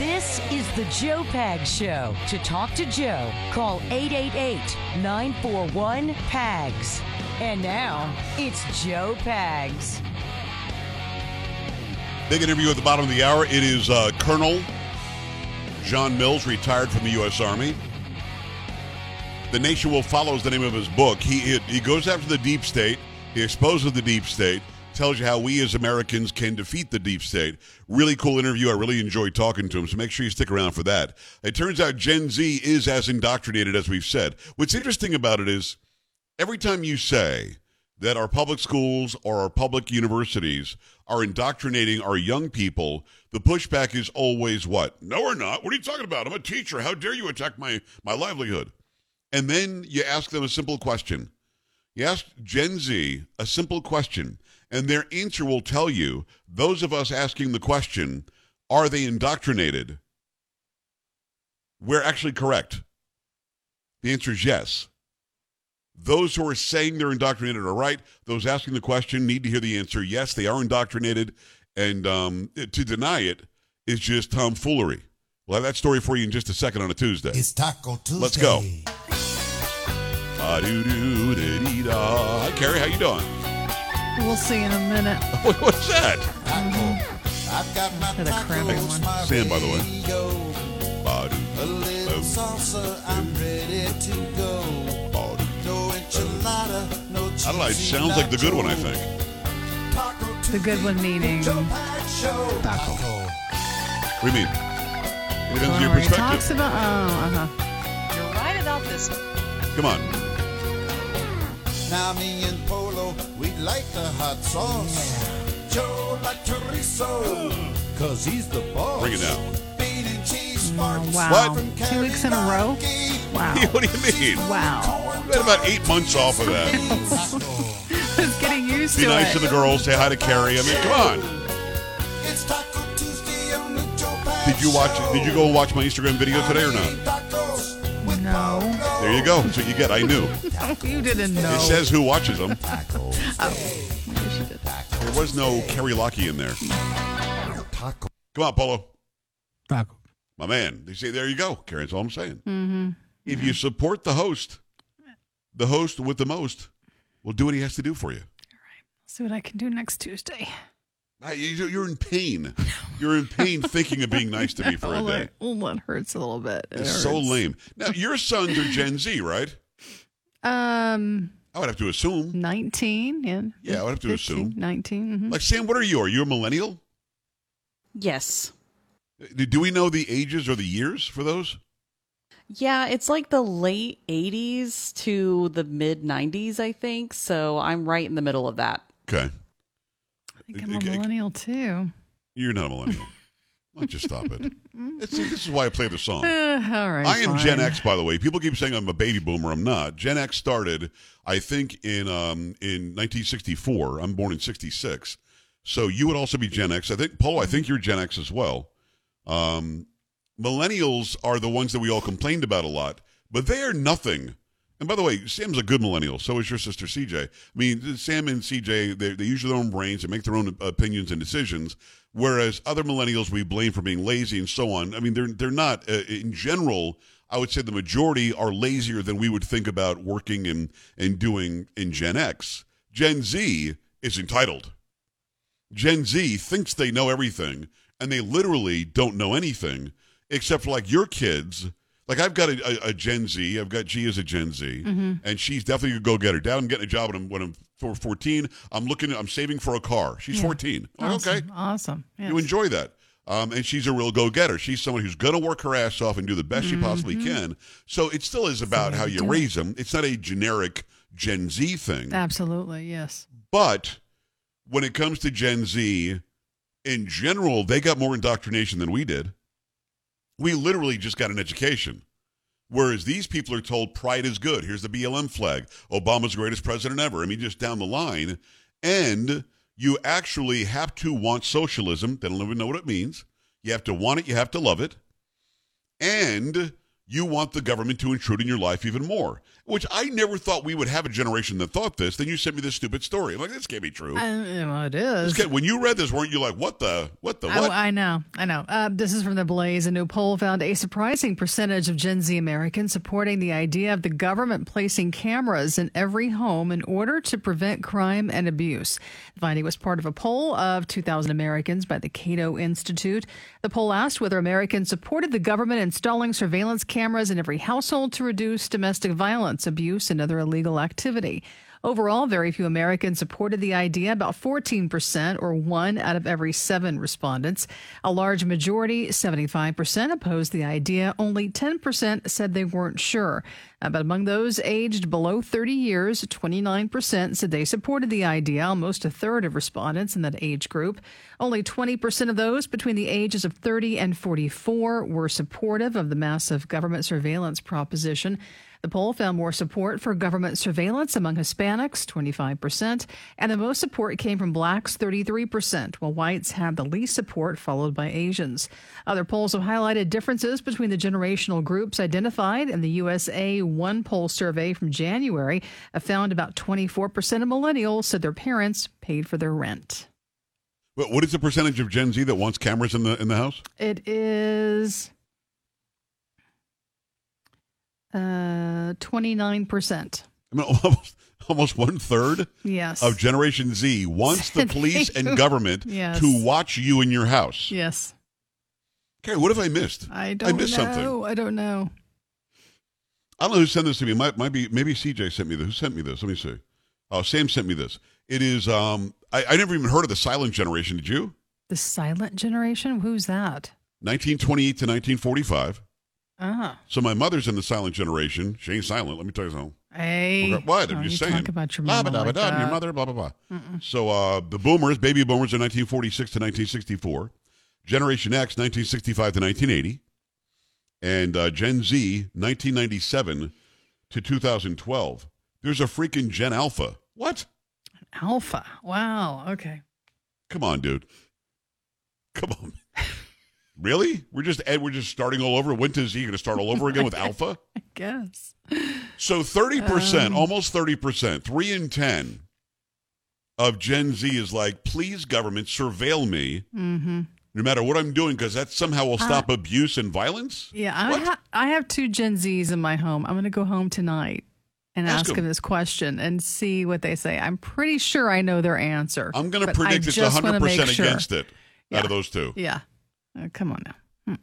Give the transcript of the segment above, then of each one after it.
This is the Joe Pag Show. To talk to Joe, call 888 941 PAGS. And now, it's Joe Pags. Big interview at the bottom of the hour. It is uh, Colonel John Mills, retired from the U.S. Army. The Nation Will Follow is the name of his book. He, he goes after the deep state, he exposes the deep state, tells you how we as Americans can defeat the deep state. Really cool interview. I really enjoyed talking to him, so make sure you stick around for that. It turns out Gen Z is as indoctrinated as we've said. What's interesting about it is every time you say that our public schools or our public universities are indoctrinating our young people, the pushback is always what? No, we're not. What are you talking about? I'm a teacher. How dare you attack my, my livelihood? And then you ask them a simple question. You ask Gen Z a simple question, and their answer will tell you, those of us asking the question, are they indoctrinated? We're actually correct. The answer is yes. Those who are saying they're indoctrinated are right. Those asking the question need to hear the answer. Yes, they are indoctrinated, and um, to deny it is just tomfoolery. We'll have that story for you in just a second on a Tuesday. It's Taco Tuesday. Let's go. Hi, Carrie. How you doing? We'll see in a minute. What's that? I've got my Had a crappy tacos, one. my Sam, by the way. ready to go. Ba-do, A little salsa, I'm ready to go. ba-do. No enchilada, no I don't know. It sounds like the good one, I think. The good one meaning. Taco. What do you mean? It depends on your Oh, he perspective. talks about. Oh, uh huh. You're right about this. Come on. Now me and Polo, we like the hot sauce. Joe like chorizo, cause he's the boss. Bring it down. Bean and cheese mm, farts. wow. from Two weeks in a row? Kentucky. Wow. what do you mean? Wow. We had about eight months off of that. I was getting used Be to nice it. to the girls. Say hi to Carrie. I mean, come on. It's Taco Tuesday on the Joe Did you watch? Show. Did you go watch my Instagram video today or not? There you go. That's what you get. I knew. You didn't know. It says who watches them. Yes. There was no Carrie Locky in there. Taco. Come on, Polo. Taco. My man. They say, there you go, Karen. That's all I'm saying. Mm-hmm. If you support the host, the host with the most will do what he has to do for you. All right. I'll See what I can do next Tuesday. You- You're in pain. You're in pain thinking of being nice to me for a day. that, oh, that hurts a little bit. It It's so lame. Now, your sons are Gen Z, right? Um, I would have to assume. 19. Yeah. Yeah, I would have to 15, assume. 19. mhm. Like, Sam, what are you? Are you a millennial? Yes. Do do we know the ages or the years for those? Yeah, it's like the late 80s to the mid 90s, I think. So I'm right in the middle of that. Okay. I think I'm a millennial too. You're not a millennial. Why don't you stop it? It's, see, this is why I play the song. Uh, all right. I am Gen. X, by the way. People keep saying I'm a baby boomer. I'm not. Gen X started, I think, in um, in 1964. I'm born in '66, so you would also be Gen X. I think, Paul. I think you're Gen X as well. Um, millennials are the ones that we all complained about a lot, but they are nothing. And by the way, Sam's a good millennial. So is your sister CJ. I mean, Sam and CJ, they, they use their own brains and make their own opinions and decisions. Whereas other millennials we blame for being lazy and so on. I mean, they're they're not. Uh, in general, I would say the majority are lazier than we would think about working and and doing in Gen X. Gen Z is entitled. Gen Z thinks they know everything, and they literally don't know anything except for like your kids. Like I've got a, a, a Gen Z. I've got G as a Gen Z, and she's definitely a go getter. Dad, I'm getting a job when I'm when I'm for 14. I'm looking. I'm saving for a car. She's Yeah. 14. Awesome. okay, Awesome. Yes. you enjoy that. Um, and she's a real go getter. She's someone who's going to work her ass off and do the best she possibly can. So it still is about how you raise them. It's not a generic Gen Z thing. Absolutely. Yes. But when it comes to Gen Z, in general, they got more indoctrination than we did. We literally just got an education. Whereas these people are told pride is good. Here's the BLM flag. Obama's greatest president ever. I mean, just down the line. And you actually have to want socialism. They don't even know what it means. You have to want it. You have to love it. And you want the government to intrude in your life even more, which I never thought we would have a generation that thought this. Then you sent me this stupid story. I'm like, this can't be true. I, well, it is. can't- when you read this, weren't you like, what the, what the, I. I know, I know. Uh, this is from the Blaze. A new poll found a surprising percentage of Gen Z Americans supporting the idea of the government placing cameras in every home in order to prevent crime and abuse. The finding was part of a poll of 2,000 Americans by the Cato Institute. The poll asked whether Americans supported the government installing surveillance cameras in every household to reduce domestic violence, abuse, and other illegal activity. Overall, very few Americans supported the idea, about 14%, or one out of every seven respondents. A large majority, 75%, opposed the idea. Only 10% said they weren't sure. Uh, but among those aged below 30 years, 29% said they supported the idea, almost a third of respondents in that age group. Only 20% of those between the ages of 30 and 44 were supportive of the massive government surveillance proposition. The poll found more support for government surveillance among Hispanics, 25%, and the most support came from blacks, 33%, while whites had the least support, followed by Asians. Other polls have highlighted differences between the generational groups identified, in the USA One poll survey from January found about 24% of millennials said their parents paid for their rent. What- what is the percentage of Gen Z that wants cameras in the in the house? It is uh, 29%. I mean, almost, almost one third Yes. of Generation Z wants the police and government Yes. to watch you in your house. yes. Okay, what have I missed? I don't I missed know. something. I don't know. I don't know who sent this to me. Might, might be maybe CJ sent me this. Who sent me this? Let me see. Oh, Sam sent me this. It is. Um, I, I never even heard of the Silent Generation. Did you? The silent generation? Who's that? 1928 to 1945. Ah. So my mother's in the Silent Generation. She ain't silent. Let me tell you something. Hey. Okay, What? I'm Oh, just you saying. Talk about your Blah, blah, like Your mother, blah, blah, blah. So uh, the boomers, baby boomers in 1946 to 1964. Generation X, 1965 to 1980. And uh, Gen Z, 1997 to 2012. There's a freaking Gen Alpha. What? Alpha. Wow. Okay. Come on, dude. Come on. Really? We're just Ed, we're just starting all over. When is he going to start all over again with Alpha? I guess. So 30%, Um. almost 30%, 3 in 10 of Gen Z is like, please, government, surveil me Mm-hmm. no matter what I'm doing because that somehow will stop abuse and violence? Yeah. I, ha- I have two Gen Zs in my home. I'm going to go home tonight and Ask ask, them. this question and see what they say. I'm pretty sure I know their answer. I'm going to predict it's just wanna 100% sure. against it out of those two. Yeah. Uh, come on now.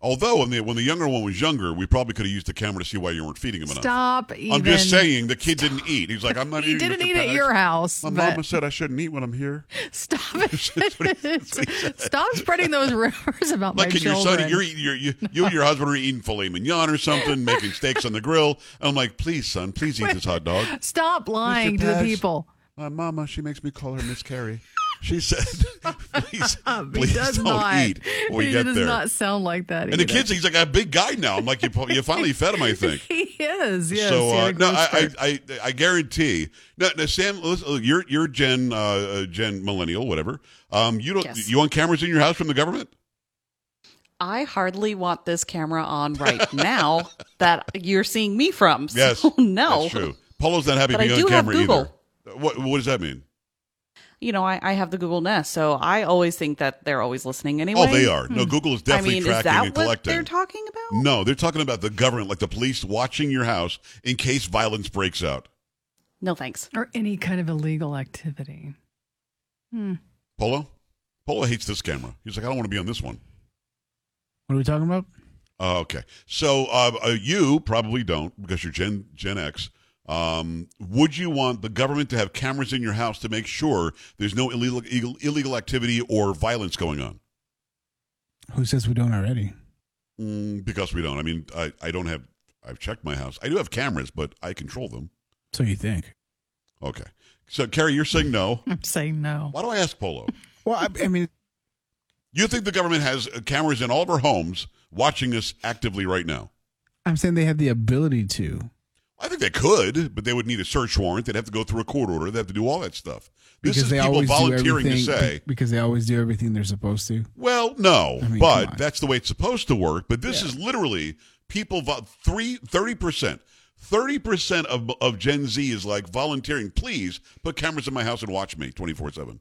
Although when the, when the younger one was younger, we probably could have used the camera to see why you weren't feeding him enough. Stop. I'm just saying the kid didn't eat. He's like, I'm not He eating. didn't eat at your house. My but mama said I shouldn't eat when I'm here. Stop it. Stop spreading those rumors about Like my in your son, you're eating, you're, you, you and your husband are eating filet mignon or something, making steaks on the grill. And I'm like, please, son, please eat this hot dog. Stop lying to the people. My mama, she makes me call her Miss Carrie. She said, please, he please does don't not. eat when he you get does there. not sound like that. Either. And the kid's, he's like a big guy now. I'm like, you, you finally fed him, I think. He is. Yes. so uh, no, I. I, I, I guarantee. Now, now Sam, listen, you're you're Gen uh, uh, Gen Millennial, whatever. Um, you don't Yes. you want cameras in your house from the government? I hardly want this camera on right now that you're seeing me from. So Yes, no. that's true. Polo's not happy But I being do on have camera Google. either. What what does that mean? You know, I, I have the Google Nest, so I always think that they're always listening anyway. Oh, they are. No, Google is Hmm. I definitely mean, is tracking that and what collecting. they're talking about? no, they're talking about the government, like the police watching your house in case violence breaks out. No, thanks. or any kind of illegal activity. Hmm. Polo, Polo hates this camera. He's like, I don't want to be on this one. What are we talking about? Uh, okay, so uh, uh, you probably don't because you're Gen Gen X. Um, would you want the government to have cameras in your house to make sure there's no illegal illegal, illegal activity or violence going on? Who says we don't already? Mm, because we don't. I mean, I, I don't have. I've checked my house. I do have cameras, but I control them. So you think? Okay. So, Carrie, you're saying no. I'm saying no. Why do I ask Polo? Well, I, I mean, You think the government has uh, cameras in all of our homes watching us actively right now? I'm saying they have the ability to. I think they could, but they would need a search warrant. They'd have to go through a court order. They'd have to do all that stuff. This Because is they people volunteering to say, because they always do everything they're supposed to. well, no, I mean, but that's the way it's supposed to work. But this is literally people, vo- three, 30%. 30% of, of Gen Z is like volunteering. Please put cameras in my house and watch me 24 7.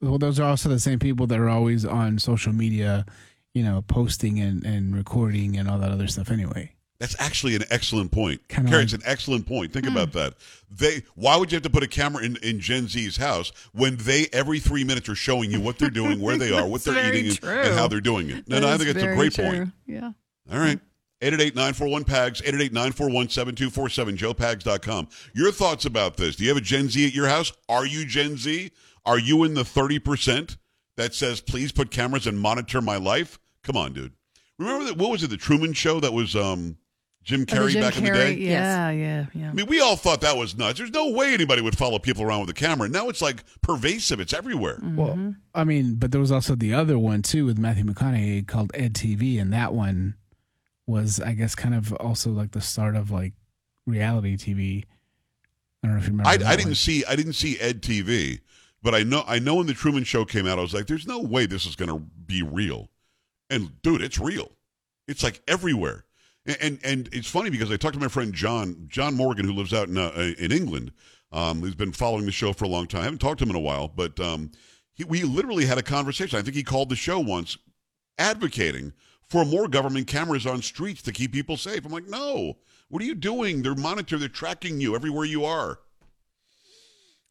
Well, those are also the same people that are always on social media, you know, posting and, and recording and all that other stuff anyway. That's actually an excellent point. Kinda Carrie, like- it's an excellent point. Hmm. Think about that. They why would you have to put a camera in, in Gen Z's house when they every three minutes are showing you what they're doing, where they are, what they're eating, and, and how they're doing it. No, no, I think it's a great true. point. Yeah. All right. 888-941-PAGS, 888-941-7247, joepags.com. Your thoughts about this. Do you have a Gen Z at your house? Are you Gen Z? Are you in the 30% that says, please put cameras and monitor my life? Come on, dude. Remember that, what was it, the Truman Show that was um, Jim Oh, Carrey Jim back in the day? Yeah, yeah, yeah. I mean, we all thought that was nuts. There's no way anybody would follow people around with a camera. Now it's like pervasive. It's everywhere. Mm-hmm. Well, I mean, but there was also the other one too with Matthew McConaughey called Ed TV, and that one was, I guess, kind of also like the start of like reality TV. I don't know if you remember. I, that I didn't one. see I didn't see Ed TV, but I know I know when the Truman Show came out, I was like, "There's no way this is going to be real." And dude, it's real. It's like everywhere. And, and it's funny because I talked to my friend John John Morgan, who lives out in uh, in England. Um, who's been following the show for a long time. I haven't talked to him in a while, but um, he, we literally had a conversation. I think he called the show once, advocating for more government cameras on streets to keep people safe. I'm like, no, what are you doing? They're monitoring, they're tracking you everywhere you are.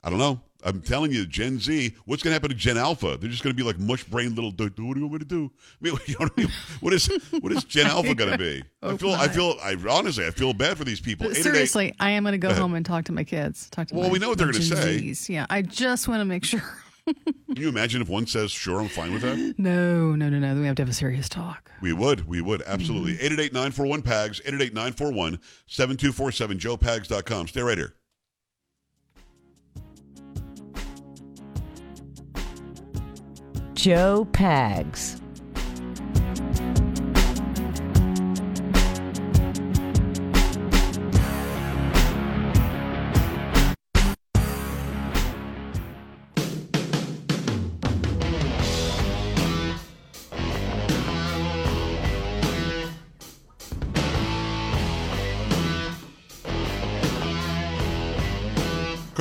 I don't know. I'm telling you, Gen Z, what's going to happen to Gen Alpha? They're just going to be like mush brain little. What do you want me to do? I mean, you know what, I mean? what is what is Gen Alpha going to be? Oh I Hope feel, I feel, I honestly, I feel bad for these people. Eight eight eight- seriously, I am going to go home and talk to my kids. Talk to Well, my- we know what they're gonna say. Zs. Yeah, I just want to make sure. Can you imagine if one says, "Sure, I'm fine with that"? No, no, no, no. Then we have to have a serious talk. We would. We would. Absolutely. Mm-hmm. 888 941 PAGS, 888 941 7247, joepags.com. Stay right here. Joe Pags.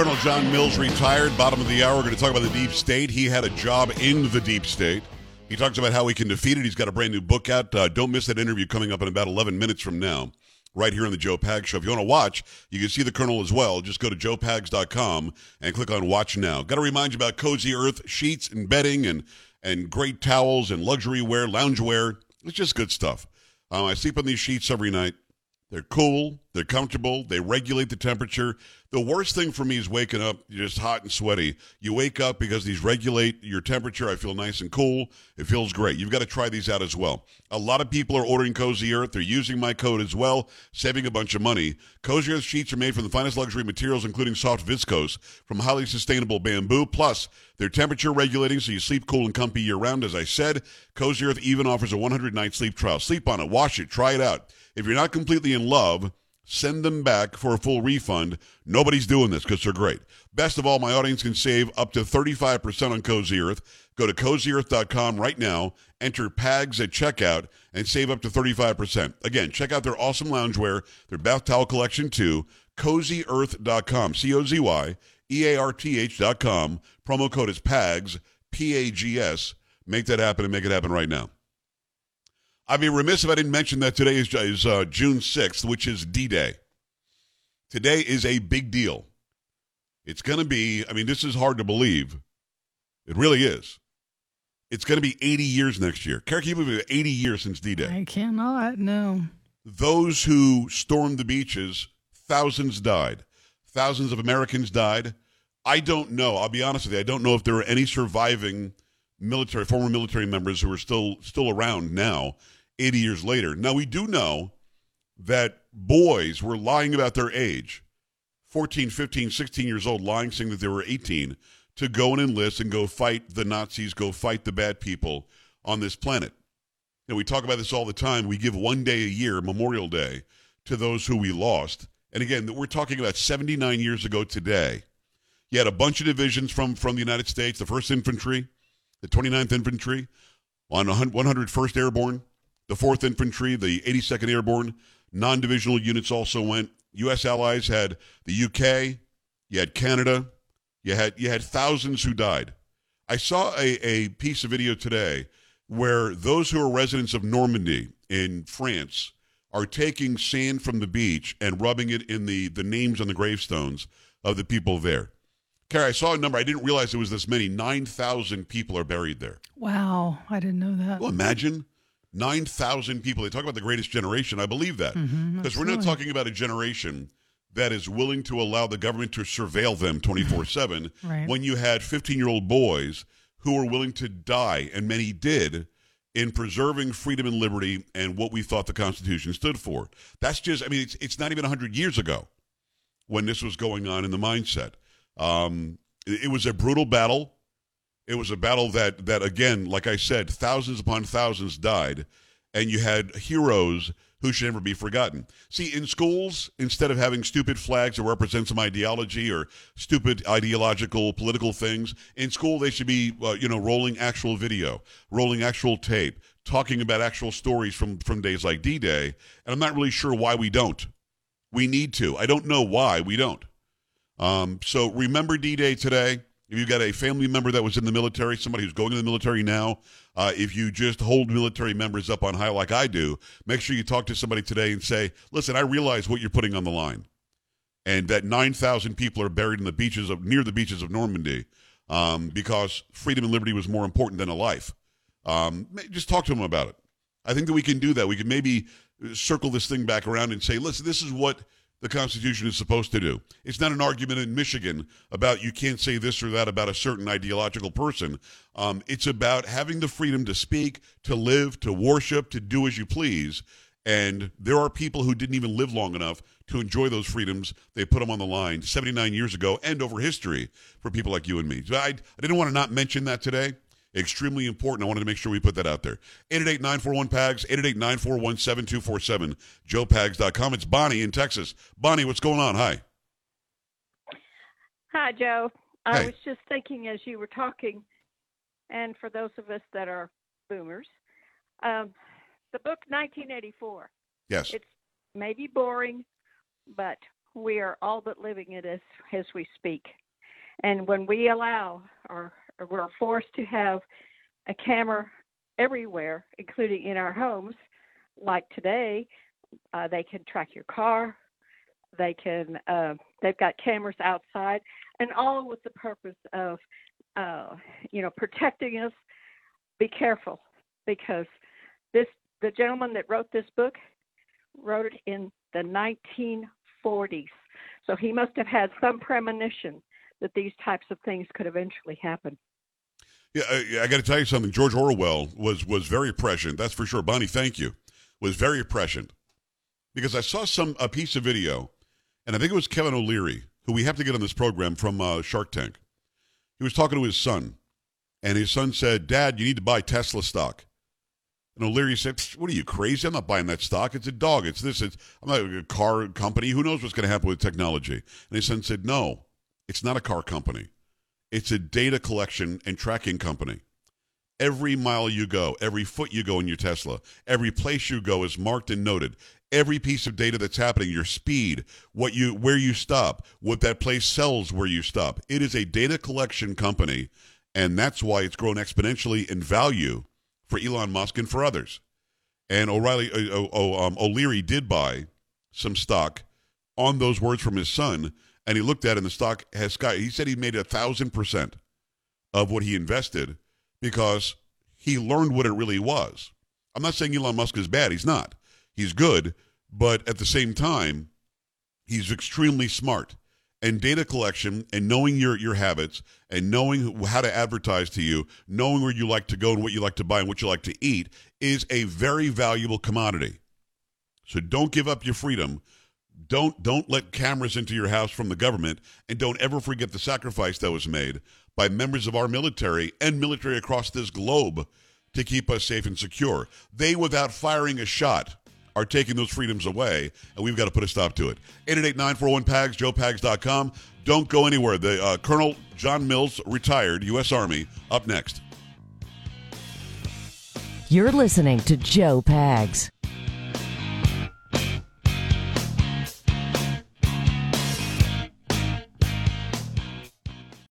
Colonel John Mills retired. Bottom of the hour, we're going to talk about the deep state. He had a job in the deep state. He talks about how he can defeat it. He's got a brand new book out. Uh, don't miss that interview coming up in about 11 minutes from now, right here on the Joe Pag Show. If you want to watch, you can see the Colonel as well. Just go to joepags.com and click on Watch Now. Got to remind you about Cozy Earth sheets and bedding and, and great towels and luxury wear, loungewear. It's just good stuff. Uh, I sleep on these sheets every night. They're cool. They're comfortable. They regulate the temperature. The worst thing for me is waking up you're just hot and sweaty. You wake up because these regulate your temperature. I feel nice and cool. It feels great. You've got to try these out as well. A lot of people are ordering Cozy Earth. They're using my code as well, saving a bunch of money. Cozy Earth sheets are made from the finest luxury materials, including soft viscose from highly sustainable bamboo. Plus, they're temperature regulating, so you sleep cool and comfy year round. As I said, Cozy Earth even offers a 100 night sleep trial. Sleep on it, wash it, try it out. If you're not completely in love, send them back for a full refund. Nobody's doing this because they're great. Best of all, my audience can save up to 35% on Cozy Earth. Go to cozyearth.com right now, enter PAGS at checkout, and save up to 35%. Again, check out their awesome loungewear, their bath towel collection too, cozyearth.com, C-O-Z-Y, E-A-R-T-H.com. Promo code is PAGS, P-A-G-S. Make that happen and make it happen right now. I'd be remiss if I didn't mention that today is, is uh, June 6th, which is D Day. Today is a big deal. It's going to be, I mean, this is hard to believe. It really is. It's going to be 80 years next year. Carrie, can you believe it? 80 years since D Day. I cannot. No. Those who stormed the beaches, thousands died. Thousands of Americans died. I don't know. I'll be honest with you. I don't know if there are any surviving military, former military members who are still still around now, 80 years later. Now we do know that boys were lying about their age 14, 15, 16 years old lying saying that they were 18 to go and enlist and go fight the Nazis, go fight the bad people on this planet. Now, we talk about this all the time. We give one day a year, Memorial Day, to those who we lost. And again, we're talking about 79 years ago today. You had a bunch of divisions from, from the United States, the 1st Infantry, the 29th Infantry, on 101st Airborne, the 4th Infantry, the 82nd Airborne. Non divisional units also went. U.S. allies had the UK, you had Canada, you had, you had thousands who died. I saw a, a piece of video today where those who are residents of Normandy in France are taking sand from the beach and rubbing it in the, the names on the gravestones of the people there. Carrie, I saw a number. I didn't realize it was this many. 9,000 people are buried there. Wow, I didn't know that. Well, imagine 9,000 people. They talk about the greatest generation. I believe that. Because we're not talking about a generation that is willing to allow the government to surveil them 24 7 Right. when you had 15 year old boys who were willing to die, and many did, in preserving freedom and liberty and what we thought the Constitution stood for. That's just, I mean, it's, it's not even 100 years ago when this was going on in the mindset. Um, it, it was a brutal battle. It was a battle that, that again, like I said, thousands upon thousands died, and you had heroes who should never be forgotten. See, in schools, instead of having stupid flags that represent some ideology or stupid ideological political things, in school they should be, uh, you know, rolling actual video, rolling actual tape, talking about actual stories from from days like D-Day. And I'm not really sure why we don't. We need to. I don't know why we don't. Um, so remember D-Day today. If you've got a family member that was in the military, somebody who's going to the military now, uh, if you just hold military members up on high like I do, make sure you talk to somebody today and say, listen, I realize what you're putting on the line. And that 9,000 people are buried in the beaches of near the beaches of Normandy um, because freedom and liberty was more important than a life. Um, just talk to them about it. I think that we can do that. We can maybe circle this thing back around and say, listen, this is what the Constitution is supposed to do. It's not an argument in Michigan about you can't say this or that about a certain ideological person. Um, it's about having the freedom to speak, to live, to worship, to do as you please. And there are people who didn't even live long enough to enjoy those freedoms. They put them on the line 79 years ago and over history for people like you and me. So I, I didn't want to not mention that today. Extremely important. I wanted to make sure we put that out there. 888-941-PAGS, 888-941-7247, joepags.com. It's Bonnie in Texas. Bonnie, what's going on? Hi. Hi, Joe. I was just thinking as you were talking, and for those of us that are boomers, um, the book 1984. Yes. It's maybe boring, but we are all but living it as as we speak. And when we allow, or we're forced to have a camera everywhere, including in our homes, like today, uh, they can track your car. They can. Uh, they've got cameras outside, and all with the purpose of, uh, you know, protecting us. Be careful, because this the gentleman that wrote this book wrote it in the 1940s. So he must have had some premonition that these types of things could eventually happen. Yeah, I, I got to tell you something. George Orwell was was very prescient. That's for sure. Bonnie, thank you. Was very prescient because I saw some a piece of video, and I think it was Kevin O'Leary, who we have to get on this program from uh, Shark Tank. He was talking to his son, and his son said, "Dad, you need to buy Tesla stock." And O'Leary said, "What are you crazy? I'm not buying that stock. It's a dog. It's this. It's I'm not a car company. Who knows what's going to happen with technology?" And his son said, "No, it's not a car company." It's a data collection and tracking company. Every mile you go, every foot you go in your Tesla, every place you go is marked and noted. Every piece of data that's happening, your speed, what you where you stop, what that place sells where you stop. It is a data collection company, and that's why it's grown exponentially in value for Elon Musk and for others. And O'Reilly, uh, uh, uh, um, O'Leary did buy some stock on those words from his son, and he looked at it, and the stock has sky. He said he made a thousand percent of what he invested because he learned what it really was. I'm not saying Elon Musk is bad. He's not. He's good, but at the same time, he's extremely smart. And data collection and knowing your your habits and knowing how to advertise to you, knowing where you like to go and what you like to buy and what you like to eat is a very valuable commodity. So don't give up your freedom don't don't let cameras into your house from the government, and don't ever forget the sacrifice that was made by members of our military and military across this globe to keep us safe and secure. They, without firing a shot, are taking those freedoms away, and we've got to put a stop to it. 888-941-PAGS, joepags.com. Don't go anywhere. The uh, Colonel John Mills, retired U.S. Army, up next. You're listening to Joe Pags.